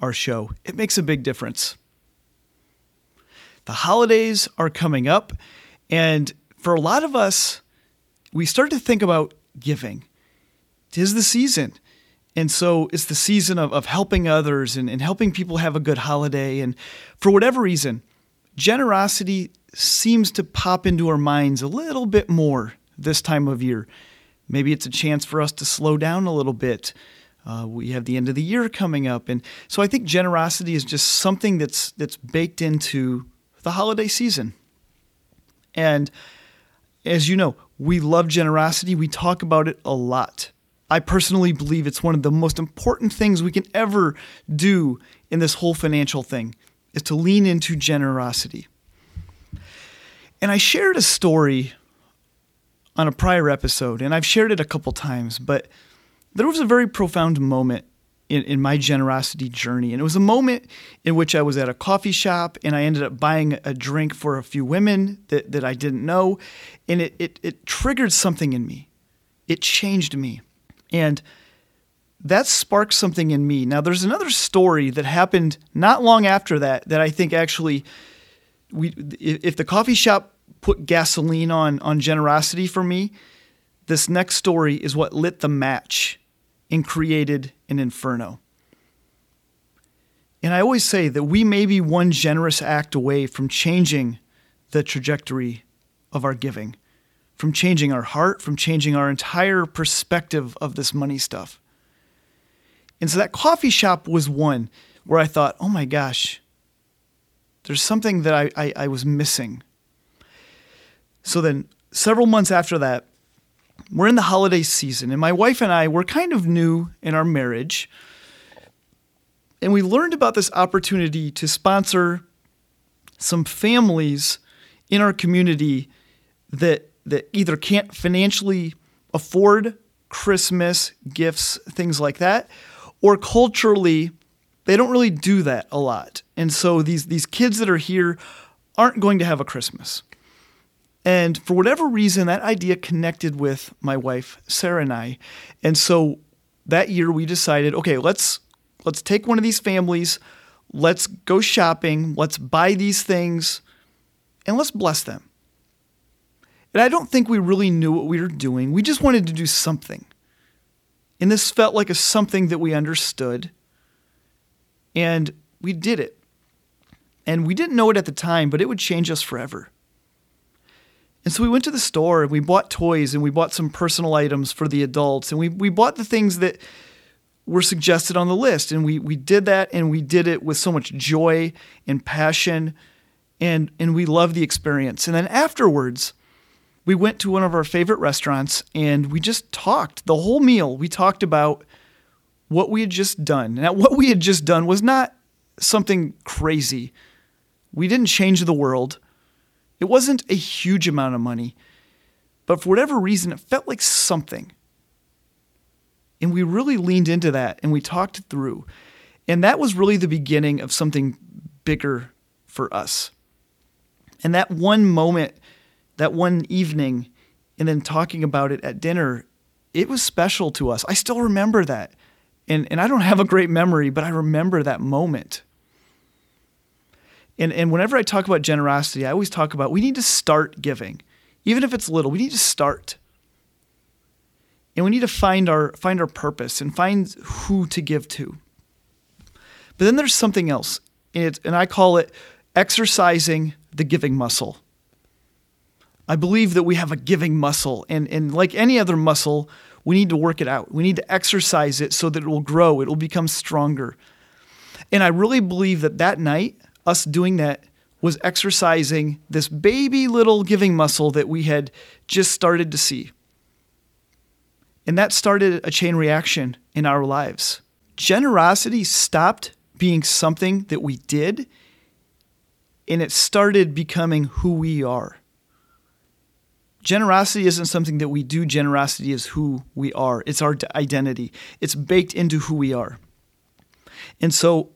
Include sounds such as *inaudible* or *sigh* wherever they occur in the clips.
our show. It makes a big difference. The holidays are coming up, and for a lot of us, we start to think about giving. Tis the season. And so it's the season of, of helping others and, and helping people have a good holiday. And for whatever reason, generosity seems to pop into our minds a little bit more this time of year. Maybe it's a chance for us to slow down a little bit. Uh, we have the end of the year coming up, and so I think generosity is just something that's that's baked into the holiday season. And as you know, we love generosity. We talk about it a lot. I personally believe it's one of the most important things we can ever do in this whole financial thing is to lean into generosity. And I shared a story on a prior episode, and I've shared it a couple times, but there was a very profound moment in, in my generosity journey. And it was a moment in which I was at a coffee shop and I ended up buying a drink for a few women that, that I didn't know. And it, it, it triggered something in me, it changed me. And that sparked something in me. Now, there's another story that happened not long after that that I think actually, we if the coffee shop put gasoline on on generosity for me, this next story is what lit the match and created an inferno. And I always say that we may be one generous act away from changing the trajectory of our giving from changing our heart, from changing our entire perspective of this money stuff. And so that coffee shop was one where I thought, oh my gosh, there's something that I, I, I was missing. So then, several months after that, we're in the holiday season, and my wife and I were kind of new in our marriage. And we learned about this opportunity to sponsor some families in our community that that either can't financially afford Christmas gifts, things like that, or culturally, they don't really do that a lot. And so these, these kids that are here aren't going to have a Christmas. And for whatever reason, that idea connected with my wife, Sarah and I. And so that year we decided, okay, let's let's take one of these families, let's go shopping, let's buy these things, and let's bless them. And I don't think we really knew what we were doing. We just wanted to do something. And this felt like a something that we understood. And we did it. And we didn't know it at the time, but it would change us forever. And so we went to the store and we bought toys and we bought some personal items for the adults. And we, we bought the things that were suggested on the list. And we, we did that and we did it with so much joy and passion. And, and we loved the experience. And then afterwards, we went to one of our favorite restaurants and we just talked the whole meal. We talked about what we had just done. Now, what we had just done was not something crazy. We didn't change the world. It wasn't a huge amount of money, but for whatever reason, it felt like something. And we really leaned into that and we talked through. And that was really the beginning of something bigger for us. And that one moment that one evening and then talking about it at dinner, it was special to us. I still remember that. And, and I don't have a great memory, but I remember that moment. And, and whenever I talk about generosity, I always talk about we need to start giving. Even if it's little, we need to start. And we need to find our, find our purpose and find who to give to. But then there's something else, and, it, and I call it exercising the giving muscle. I believe that we have a giving muscle, and, and like any other muscle, we need to work it out. We need to exercise it so that it will grow, it will become stronger. And I really believe that that night, us doing that was exercising this baby little giving muscle that we had just started to see. And that started a chain reaction in our lives. Generosity stopped being something that we did and it started becoming who we are. Generosity isn't something that we do, generosity is who we are. It's our identity, it's baked into who we are. And so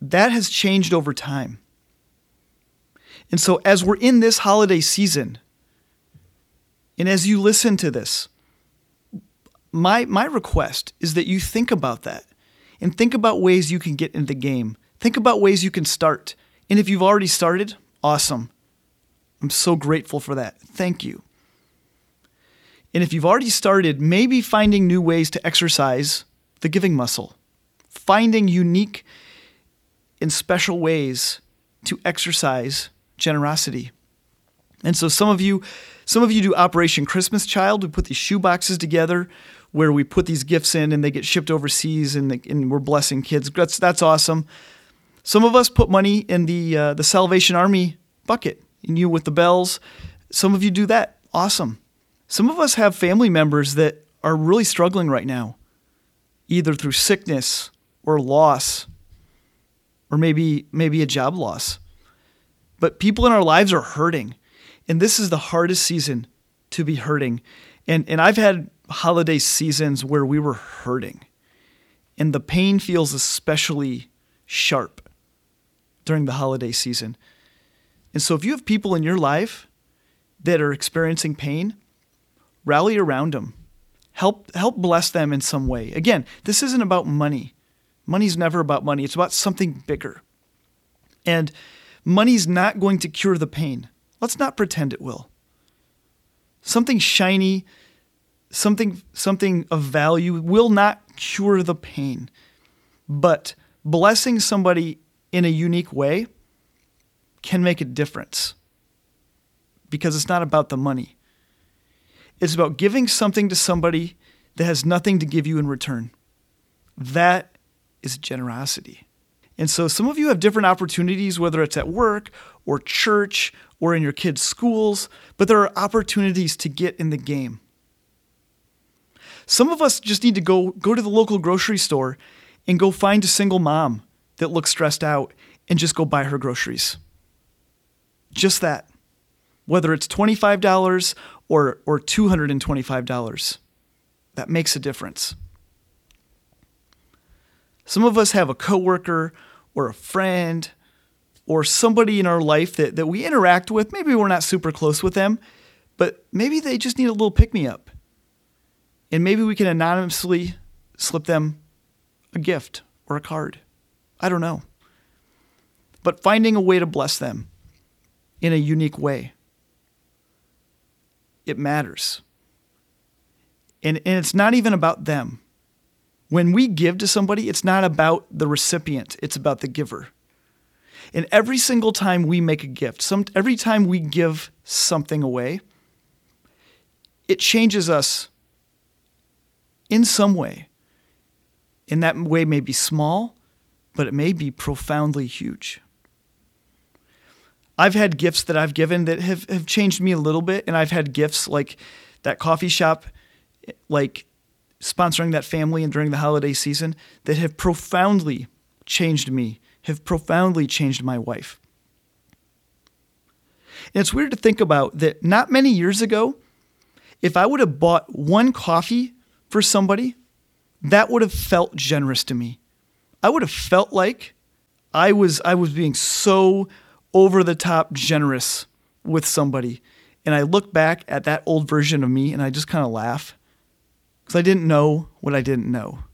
that has changed over time. And so, as we're in this holiday season, and as you listen to this, my, my request is that you think about that and think about ways you can get in the game. Think about ways you can start. And if you've already started, awesome. I'm so grateful for that. Thank you. And if you've already started, maybe finding new ways to exercise the giving muscle, finding unique and special ways to exercise generosity. And so some of you some of you do Operation Christmas Child. We put these shoe boxes together where we put these gifts in and they get shipped overseas and, and we're blessing kids. That's that's awesome. Some of us put money in the uh, the Salvation Army bucket. And you with the bells. Some of you do that. Awesome. Some of us have family members that are really struggling right now, either through sickness or loss, or maybe maybe a job loss. But people in our lives are hurting. And this is the hardest season to be hurting. And and I've had holiday seasons where we were hurting. And the pain feels especially sharp during the holiday season. And so if you have people in your life that are experiencing pain, rally around them. Help help bless them in some way. Again, this isn't about money. Money's never about money. It's about something bigger. And money's not going to cure the pain. Let's not pretend it will. Something shiny, something something of value will not cure the pain. But blessing somebody in a unique way can make a difference. Because it's not about the money. It's about giving something to somebody that has nothing to give you in return. That is generosity. And so some of you have different opportunities, whether it's at work or church or in your kids' schools, but there are opportunities to get in the game. Some of us just need to go, go to the local grocery store and go find a single mom that looks stressed out and just go buy her groceries. Just that. Whether it's $25 or, or $225. That makes a difference. Some of us have a coworker or a friend or somebody in our life that, that we interact with. Maybe we're not super close with them, but maybe they just need a little pick me up. And maybe we can anonymously slip them a gift or a card. I don't know. But finding a way to bless them in a unique way it matters. And, and it's not even about them. When we give to somebody, it's not about the recipient, it's about the giver. And every single time we make a gift, some, every time we give something away, it changes us in some way. And that way may be small, but it may be profoundly huge. I've had gifts that I've given that have, have changed me a little bit. And I've had gifts like that coffee shop, like sponsoring that family and during the holiday season that have profoundly changed me, have profoundly changed my wife. And it's weird to think about that not many years ago, if I would have bought one coffee for somebody, that would have felt generous to me. I would have felt like I was I was being so over the top generous with somebody. And I look back at that old version of me and I just kind of laugh because I didn't know what I didn't know.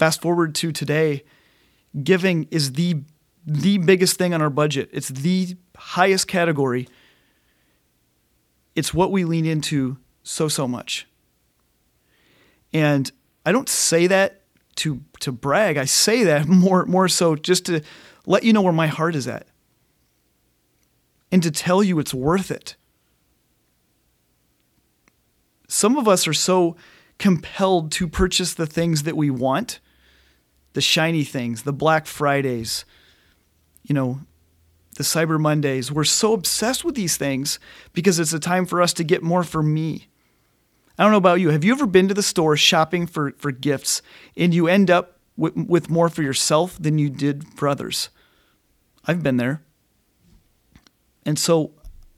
Fast forward to today, giving is the the biggest thing on our budget. It's the highest category. It's what we lean into so so much. And I don't say that to to brag. I say that *laughs* more more so just to let you know where my heart is at and to tell you it's worth it. Some of us are so compelled to purchase the things that we want, the shiny things, the Black Fridays, you know, the Cyber Mondays. We're so obsessed with these things because it's a time for us to get more for me. I don't know about you. Have you ever been to the store shopping for, for gifts and you end up with, with more for yourself than you did for others. I've been there. And so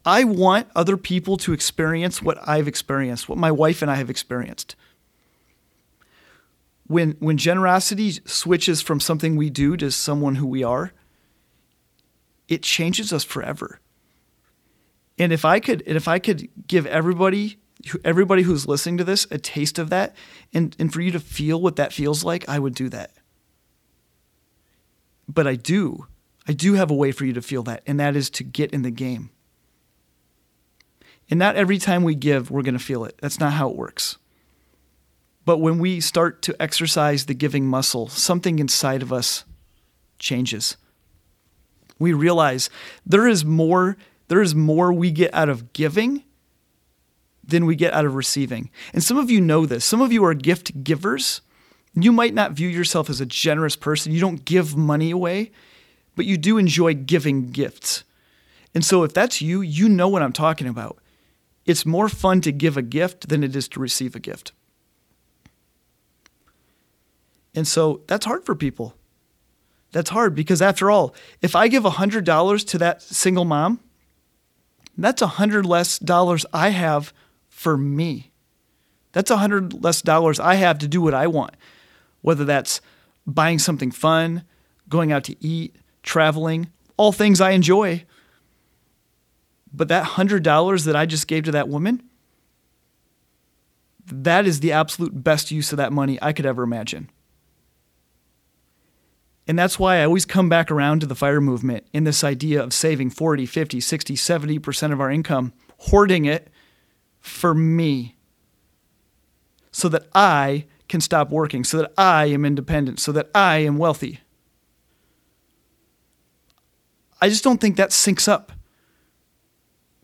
I want other people to experience what I've experienced, what my wife and I have experienced. When, when generosity switches from something we do to someone who we are, it changes us forever. And if I could, if I could give everybody, everybody who's listening to this, a taste of that, and, and for you to feel what that feels like, I would do that. But I do, I do have a way for you to feel that, and that is to get in the game. And not every time we give, we're going to feel it. That's not how it works. But when we start to exercise the giving muscle, something inside of us changes. We realize there is more there is more we get out of giving than we get out of receiving. And some of you know this. Some of you are gift givers. You might not view yourself as a generous person. You don't give money away, but you do enjoy giving gifts. And so if that's you, you know what I'm talking about. It's more fun to give a gift than it is to receive a gift. And so that's hard for people. That's hard because, after all, if I give $100 to that single mom, that's a hundred less dollars I have for me. That's a hundred less dollars I have to do what I want, whether that's buying something fun, going out to eat, traveling, all things I enjoy. But that hundred dollars that I just gave to that woman, that is the absolute best use of that money I could ever imagine. And that's why I always come back around to the fire movement in this idea of saving 40, 50, 60, 70% of our income, hoarding it for me so that I can stop working, so that I am independent, so that I am wealthy. I just don't think that syncs up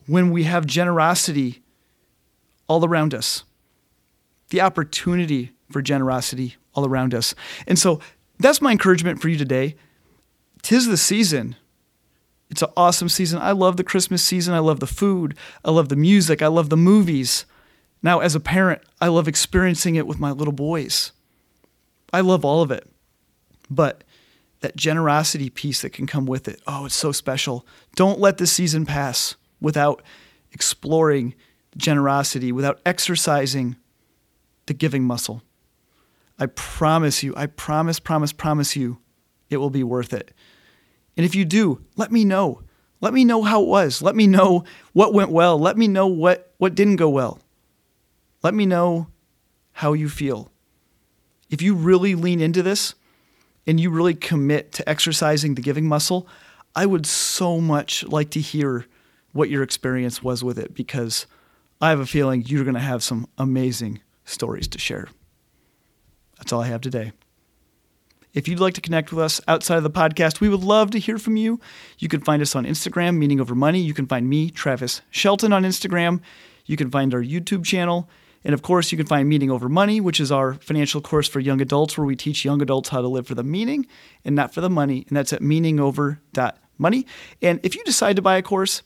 when we have generosity all around us, the opportunity for generosity all around us. And so that's my encouragement for you today. Tis the season. It's an awesome season. I love the Christmas season. I love the food. I love the music. I love the movies. Now, as a parent, I love experiencing it with my little boys. I love all of it. But that generosity piece that can come with it, oh, it's so special. Don't let this season pass without exploring generosity, without exercising the giving muscle. I promise you, I promise, promise, promise you, it will be worth it. And if you do, let me know. Let me know how it was. Let me know what went well. Let me know what, what didn't go well. Let me know how you feel. If you really lean into this and you really commit to exercising the giving muscle, I would so much like to hear what your experience was with it because I have a feeling you're going to have some amazing stories to share. That's all I have today. If you'd like to connect with us outside of the podcast, we would love to hear from you. You can find us on Instagram, Meaning Over Money. You can find me, Travis Shelton, on Instagram. You can find our YouTube channel. And of course, you can find Meaning Over Money, which is our financial course for young adults, where we teach young adults how to live for the meaning and not for the money. And that's at meaningover.money. And if you decide to buy a course,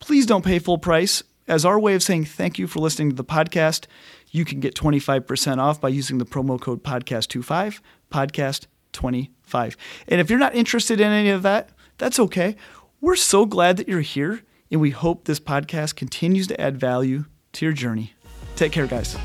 please don't pay full price. As our way of saying thank you for listening to the podcast, you can get 25% off by using the promo code podcast25, podcast25. And if you're not interested in any of that, that's okay. We're so glad that you're here, and we hope this podcast continues to add value to your journey. Take care, guys.